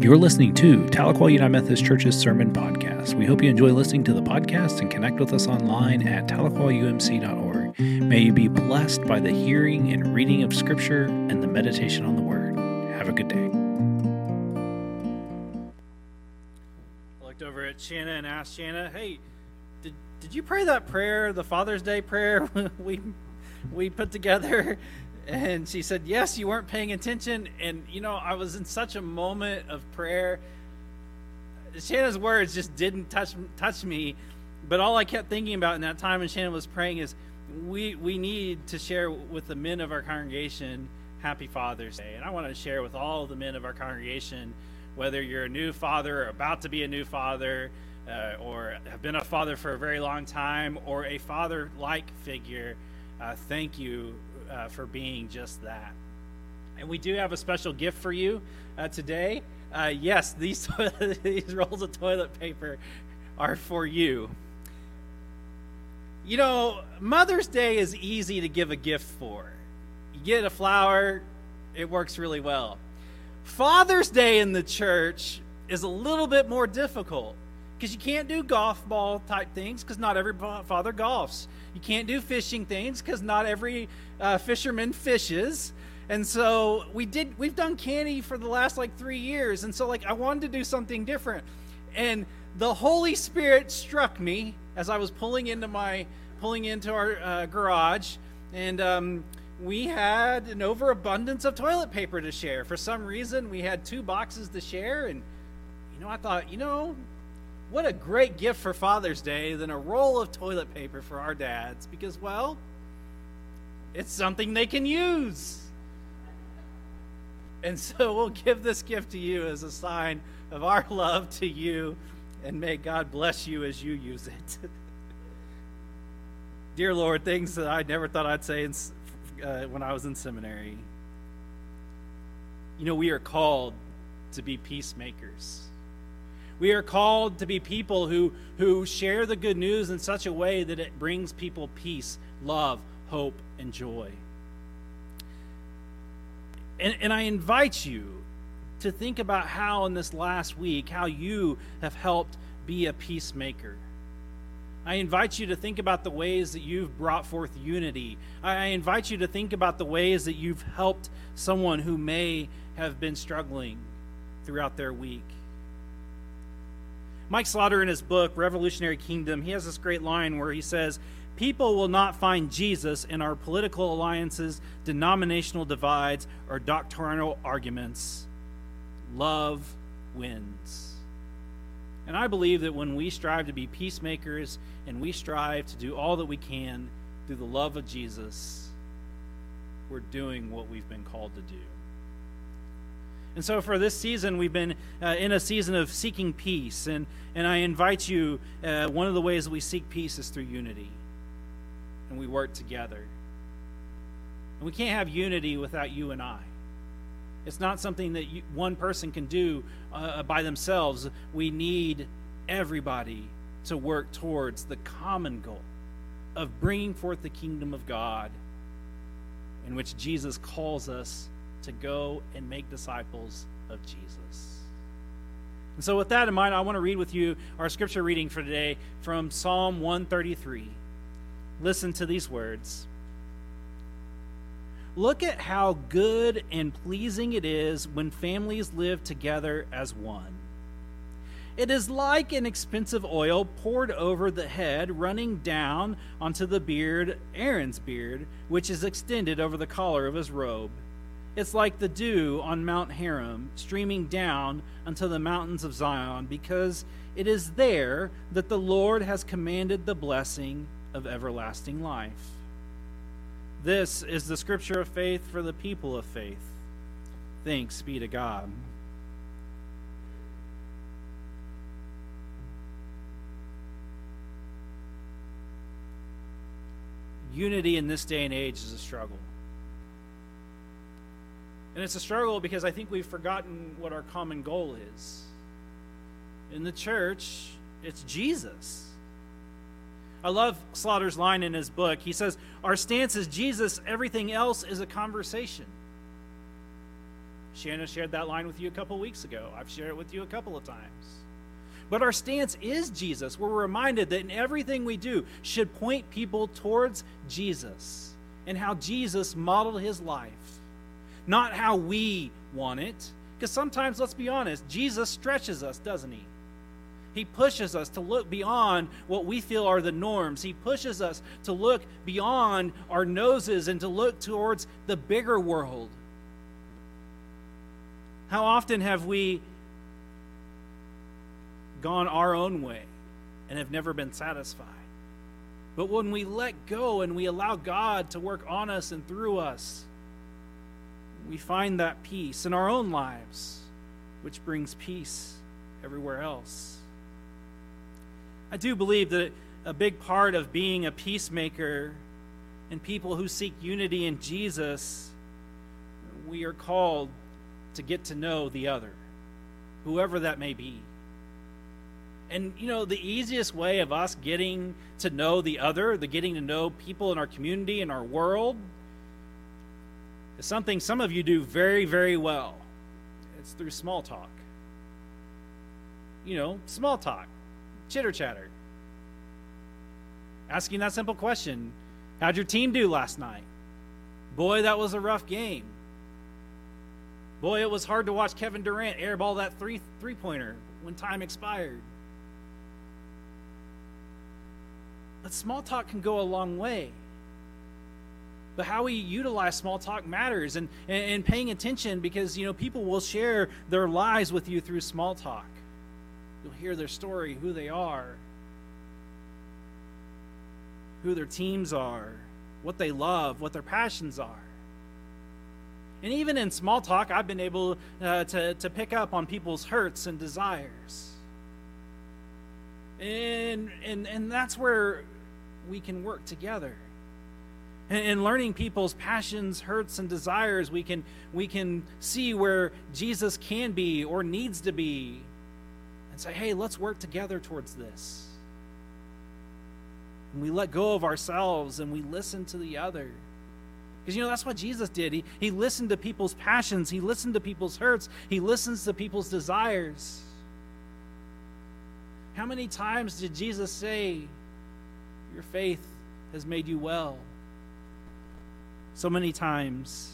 You're listening to Tahlequah United Methodist Church's Sermon Podcast. We hope you enjoy listening to the podcast and connect with us online at tahlequahumc.org. May you be blessed by the hearing and reading of Scripture and the meditation on the Word. Have a good day. I looked over at Shanna and asked Shanna, "Hey, did did you pray that prayer, the Father's Day prayer we we put together?" And she said, Yes, you weren't paying attention. And, you know, I was in such a moment of prayer. Shanna's words just didn't touch, touch me. But all I kept thinking about in that time when Shanna was praying is we, we need to share with the men of our congregation Happy Father's Day. And I want to share with all the men of our congregation, whether you're a new father or about to be a new father, uh, or have been a father for a very long time, or a father like figure, uh, thank you uh, for being just that. And we do have a special gift for you uh, today. Uh, yes, these, these rolls of toilet paper are for you. You know, Mother's Day is easy to give a gift for. You get a flower, it works really well. Father's Day in the church is a little bit more difficult because you can't do golf ball type things because not every father golfs. You can't do fishing things because not every uh, fisherman fishes. And so we did. We've done candy for the last like three years, and so like I wanted to do something different, and the Holy Spirit struck me as I was pulling into my pulling into our uh, garage, and um, we had an overabundance of toilet paper to share. For some reason, we had two boxes to share, and you know, I thought, you know, what a great gift for Father's Day than a roll of toilet paper for our dads because, well, it's something they can use. And so we'll give this gift to you as a sign of our love to you, and may God bless you as you use it. Dear Lord, things that I never thought I'd say in, uh, when I was in seminary. You know, we are called to be peacemakers. We are called to be people who, who share the good news in such a way that it brings people peace, love, hope, and joy. And, and I invite you to think about how, in this last week, how you have helped be a peacemaker. I invite you to think about the ways that you've brought forth unity. I invite you to think about the ways that you've helped someone who may have been struggling throughout their week. Mike Slaughter, in his book, Revolutionary Kingdom, he has this great line where he says, People will not find Jesus in our political alliances, denominational divides, or doctrinal arguments. Love wins. And I believe that when we strive to be peacemakers and we strive to do all that we can through the love of Jesus, we're doing what we've been called to do. And so for this season, we've been uh, in a season of seeking peace. And, and I invite you, uh, one of the ways that we seek peace is through unity. And we work together. And we can't have unity without you and I. It's not something that you, one person can do uh, by themselves. We need everybody to work towards the common goal of bringing forth the kingdom of God, in which Jesus calls us to go and make disciples of Jesus. And so, with that in mind, I want to read with you our scripture reading for today from Psalm 133. Listen to these words. Look at how good and pleasing it is when families live together as one. It is like an expensive oil poured over the head, running down onto the beard, Aaron's beard, which is extended over the collar of his robe. It's like the dew on Mount Hermon streaming down unto the mountains of Zion, because it is there that the Lord has commanded the blessing of everlasting life. This is the scripture of faith for the people of faith. Thanks be to God. Unity in this day and age is a struggle. And it's a struggle because I think we've forgotten what our common goal is. In the church, it's Jesus. I love Slaughter's line in his book. He says, Our stance is Jesus, everything else is a conversation. Shanna shared that line with you a couple weeks ago. I've shared it with you a couple of times. But our stance is Jesus. We're reminded that in everything we do should point people towards Jesus and how Jesus modeled his life, not how we want it. Because sometimes, let's be honest, Jesus stretches us, doesn't he? He pushes us to look beyond what we feel are the norms. He pushes us to look beyond our noses and to look towards the bigger world. How often have we gone our own way and have never been satisfied? But when we let go and we allow God to work on us and through us, we find that peace in our own lives, which brings peace everywhere else. I do believe that a big part of being a peacemaker and people who seek unity in Jesus, we are called to get to know the other, whoever that may be. And, you know, the easiest way of us getting to know the other, the getting to know people in our community, in our world, is something some of you do very, very well. It's through small talk. You know, small talk, chitter chatter. Asking that simple question How'd your team do last night? Boy, that was a rough game. Boy, it was hard to watch Kevin Durant airball that three three pointer when time expired. But small talk can go a long way. But how we utilize small talk matters and, and, paying attention because you know people will share their lives with you through small talk. You'll hear their story, who they are, who their teams are, what they love, what their passions are. And even in small talk, I've been able uh, to, to pick up on people's hurts and desires. And, and, and that's where we can work together. And in learning people's passions, hurts, and desires, we can, we can see where Jesus can be or needs to be and say, hey, let's work together towards this. And we let go of ourselves and we listen to the other. Because, you know, that's what Jesus did. He, he listened to people's passions, he listened to people's hurts, he listens to people's desires. How many times did Jesus say, Your faith has made you well? So many times.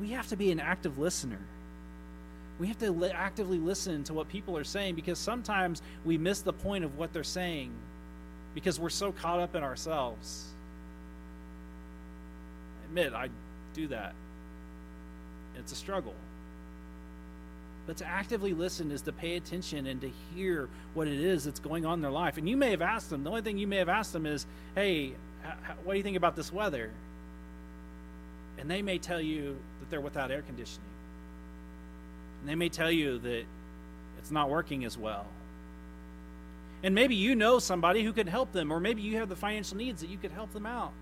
We have to be an active listener. We have to li- actively listen to what people are saying because sometimes we miss the point of what they're saying because we're so caught up in ourselves. I admit, I do that. It's a struggle. But to actively listen is to pay attention and to hear what it is that's going on in their life. And you may have asked them, the only thing you may have asked them is, hey, what do you think about this weather? And they may tell you that they're without air conditioning. And they may tell you that it's not working as well. And maybe you know somebody who could help them, or maybe you have the financial needs that you could help them out.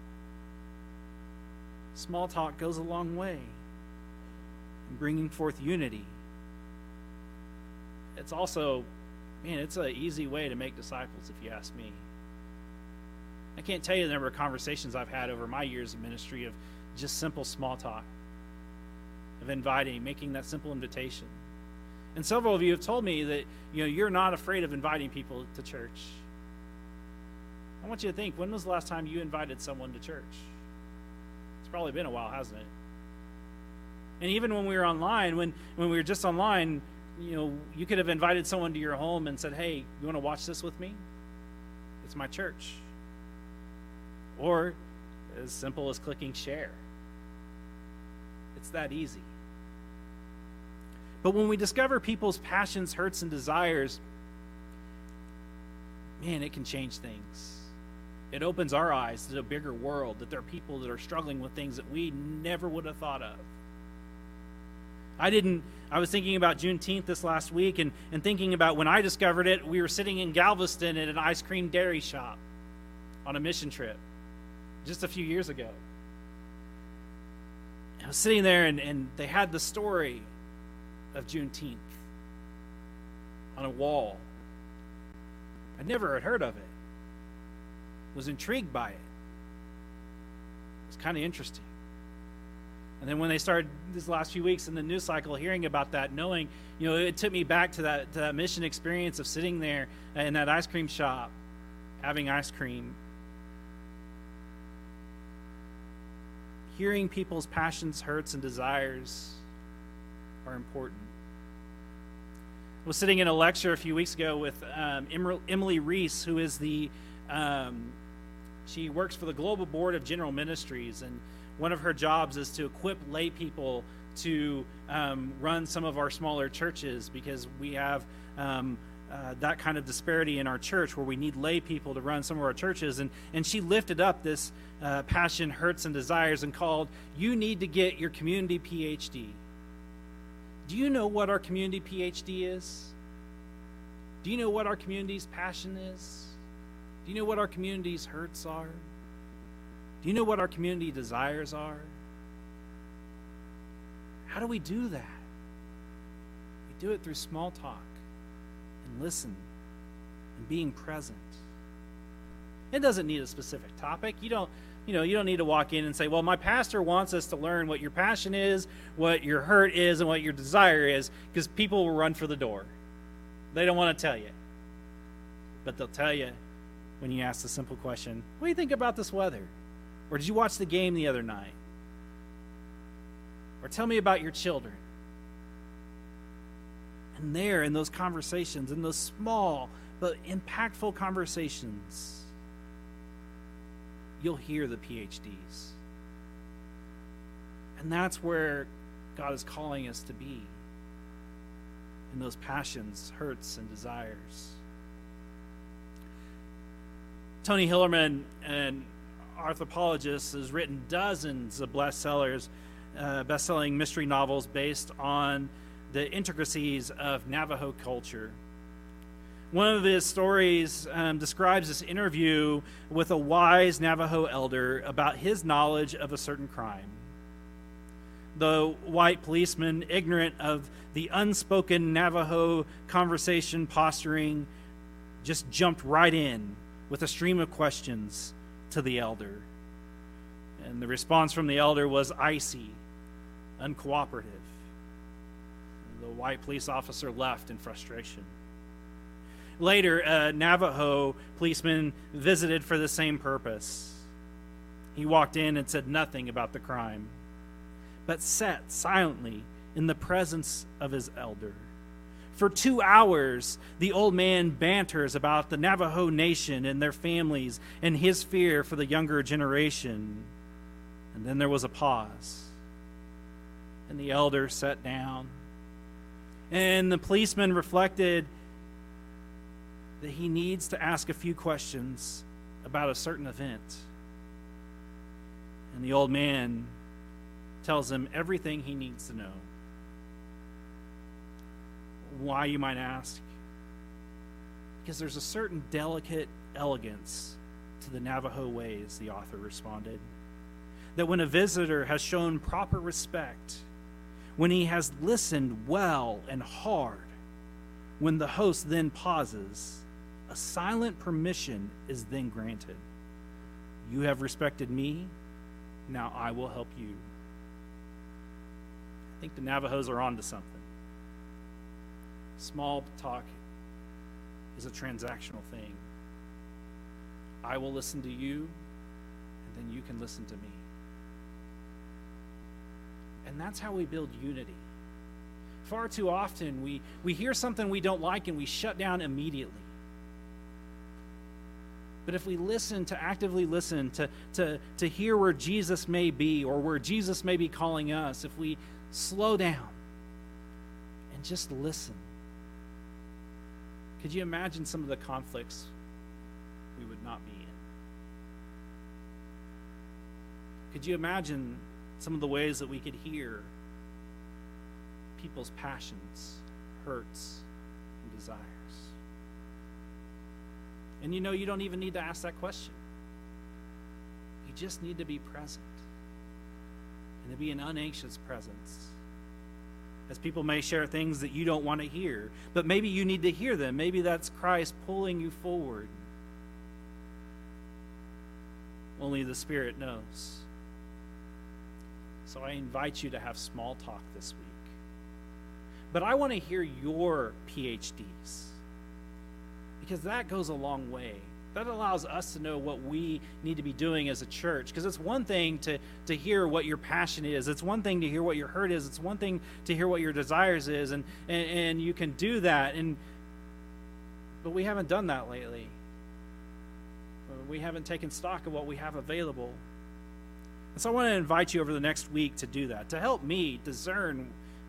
Small talk goes a long way in bringing forth unity. It's also, man, it's an easy way to make disciples, if you ask me. I can't tell you the number of conversations I've had over my years of ministry of just simple small talk, of inviting, making that simple invitation. And several of you have told me that you know you're not afraid of inviting people to church. I want you to think, when was the last time you invited someone to church? It's probably been a while, hasn't it? And even when we were online, when, when we were just online, you know, you could have invited someone to your home and said, Hey, you want to watch this with me? It's my church. Or as simple as clicking share. It's that easy. But when we discover people's passions, hurts, and desires, man, it can change things. It opens our eyes to a bigger world, that there are people that are struggling with things that we never would have thought of. I didn't, I was thinking about Juneteenth this last week and, and thinking about when I discovered it, we were sitting in Galveston at an ice cream dairy shop on a mission trip just a few years ago. I was sitting there and, and they had the story of Juneteenth on a wall. I never had heard of it. Was intrigued by it. It's kind of interesting. And then when they started these last few weeks in the news cycle hearing about that, knowing, you know, it took me back to that to that mission experience of sitting there in that ice cream shop, having ice cream, hearing people's passions, hurts, and desires are important. I was sitting in a lecture a few weeks ago with um, Emily Reese, who is the um, she works for the Global Board of General Ministries, and one of her jobs is to equip lay people to um, run some of our smaller churches because we have um, uh, that kind of disparity in our church where we need lay people to run some of our churches. And, and she lifted up this uh, passion, hurts, and desires and called, You need to get your community PhD. Do you know what our community PhD is? Do you know what our community's passion is? Do you know what our community's hurts are? Do you know what our community desires are? How do we do that? We do it through small talk and listen and being present. It doesn't need a specific topic. You don't you know, you don't need to walk in and say, "Well, my pastor wants us to learn what your passion is, what your hurt is, and what your desire is," because people will run for the door. They don't want to tell you. But they'll tell you when you ask the simple question, "What do you think about this weather?" Or did you watch the game the other night? Or tell me about your children. There, in those conversations, in those small but impactful conversations, you'll hear the PhDs. And that's where God is calling us to be in those passions, hurts, and desires. Tony Hillerman and anthropologist has written dozens of bestsellers, uh, best-selling mystery novels based on the intricacies of Navajo culture. One of his stories um, describes this interview with a wise Navajo elder about his knowledge of a certain crime. The white policeman, ignorant of the unspoken Navajo conversation posturing, just jumped right in with a stream of questions to the elder. And the response from the elder was icy, uncooperative. The white police officer left in frustration. Later, a Navajo policeman visited for the same purpose. He walked in and said nothing about the crime, but sat silently in the presence of his elder. For two hours, the old man banters about the Navajo nation and their families and his fear for the younger generation. And then there was a pause. And the elder sat down. And the policeman reflected that he needs to ask a few questions about a certain event. And the old man tells him everything he needs to know. Why, you might ask? Because there's a certain delicate elegance to the Navajo ways, the author responded. That when a visitor has shown proper respect, when he has listened well and hard, when the host then pauses, a silent permission is then granted. You have respected me, now I will help you. I think the Navajos are onto something. Small talk is a transactional thing. I will listen to you, and then you can listen to me. And that's how we build unity. Far too often, we, we hear something we don't like and we shut down immediately. But if we listen to actively listen, to, to, to hear where Jesus may be or where Jesus may be calling us, if we slow down and just listen, could you imagine some of the conflicts we would not be in? Could you imagine some of the ways that we could hear people's passions, hurts, and desires? And you know, you don't even need to ask that question. You just need to be present and to be an unanxious presence as people may share things that you don't want to hear, but maybe you need to hear them. Maybe that's Christ pulling you forward. Only the Spirit knows. So I invite you to have small talk this week. But I want to hear your PhDs because that goes a long way. That allows us to know what we need to be doing as a church. Because it's one thing to, to hear what your passion is, it's one thing to hear what your hurt is, it's one thing to hear what your desires is, and, and, and you can do that. And but we haven't done that lately. We haven't taken stock of what we have available. And so I want to invite you over the next week to do that, to help me discern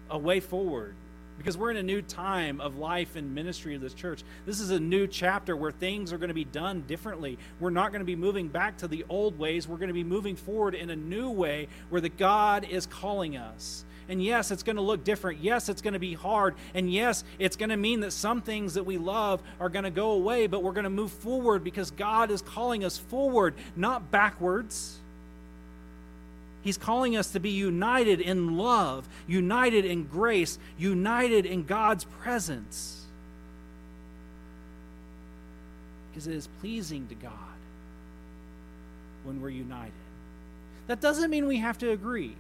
a way forward. Because we're in a new time of life and ministry of this church. This is a new chapter where things are going to be done differently. We're not going to be moving back to the old ways. We're going to be moving forward in a new way where the God is calling us. And yes, it's going to look different. Yes, it's going to be hard. And yes, it's going to mean that some things that we love are going to go away, but we're going to move forward because God is calling us forward, not backwards. He's calling us to be united in love, united in grace, united in God's presence. Because it is pleasing to God when we're united. That doesn't mean we have to agree.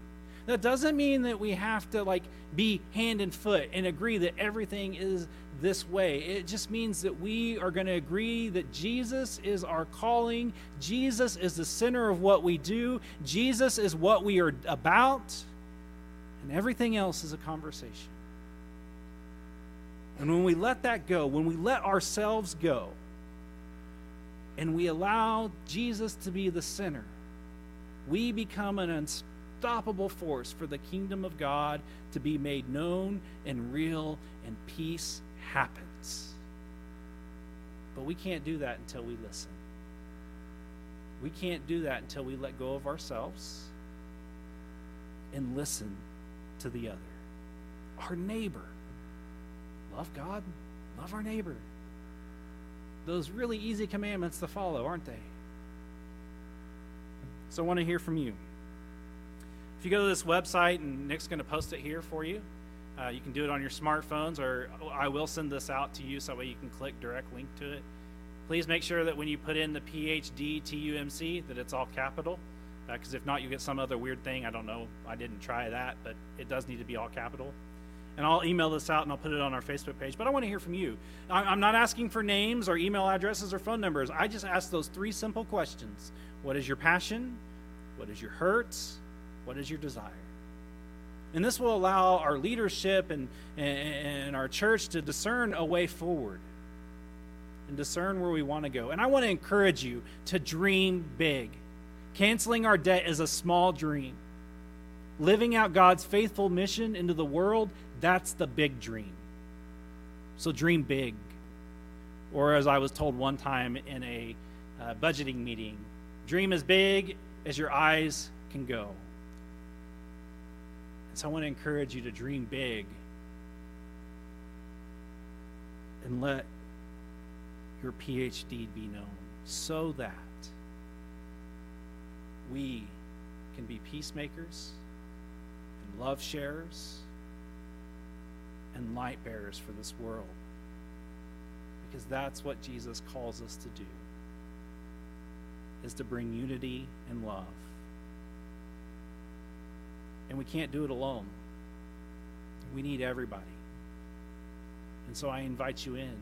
That doesn't mean that we have to like be hand and foot and agree that everything is this way. It just means that we are going to agree that Jesus is our calling. Jesus is the center of what we do. Jesus is what we are about. And everything else is a conversation. And when we let that go, when we let ourselves go, and we allow Jesus to be the center, we become an unstoppable force for the kingdom of God to be made known and real, and peace happens. But we can't do that until we listen. We can't do that until we let go of ourselves and listen to the other. Our neighbor. Love God, love our neighbor. Those really easy commandments to follow, aren't they? So I want to hear from you. If you go to this website, and Nick's going to post it here for you, uh, you can do it on your smartphones, or I will send this out to you so that way you can click direct link to it. Please make sure that when you put in the PhD TUMC that it's all capital, because uh, if not, you get some other weird thing. I don't know. I didn't try that, but it does need to be all capital. And I'll email this out and I'll put it on our Facebook page. But I want to hear from you. I'm not asking for names or email addresses or phone numbers. I just ask those three simple questions What is your passion? What is your hurts? What is your desire? And this will allow our leadership and, and our church to discern a way forward and discern where we want to go. And I want to encourage you to dream big. Canceling our debt is a small dream. Living out God's faithful mission into the world, that's the big dream. So dream big. Or as I was told one time in a uh, budgeting meeting, dream as big as your eyes can go. So I want to encourage you to dream big and let your PhD be known so that we can be peacemakers and love sharers and light bearers for this world. Because that's what Jesus calls us to do is to bring unity and love and we can't do it alone. We need everybody. And so I invite you in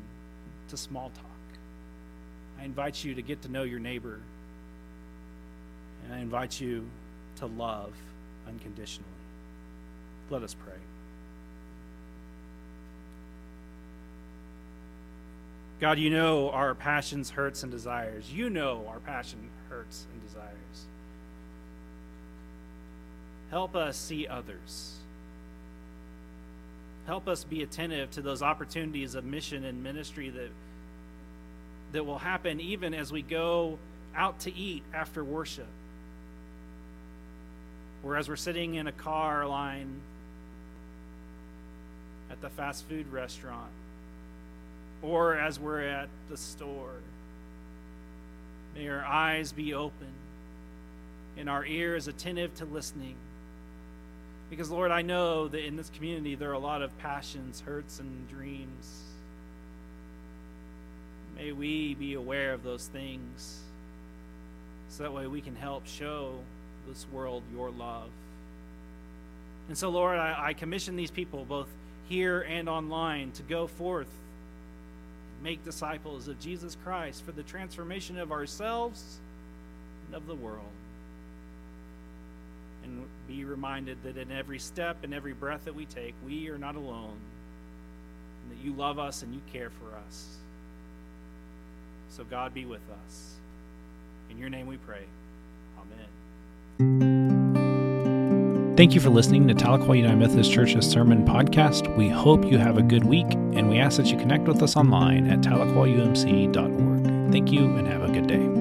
to small talk. I invite you to get to know your neighbor. And I invite you to love unconditionally. Let us pray. God, you know our passions, hurts, and desires. You know our passion, hurts, and desires. Help us see others. Help us be attentive to those opportunities of mission and ministry that, that will happen even as we go out to eat after worship. Or as we're sitting in a car line at the fast food restaurant. Or as we're at the store. May our eyes be open and our ears attentive to listening because, Lord, I know that in this community there are a lot of passions, hurts, and dreams. May we be aware of those things so that way we can help show this world your love And so, Lord, I, I commission these people, both here and online, to go forth, make disciples of Jesus Christ for the transformation of ourselves and of the world. Be reminded that in every step and every breath that we take, we are not alone, and that you love us and you care for us. So, God, be with us. In your name we pray. Amen. Thank you for listening to Tahlequah United Methodist Church's Sermon Podcast. We hope you have a good week, and we ask that you connect with us online at tahlequahumc.org. Thank you, and have a good day.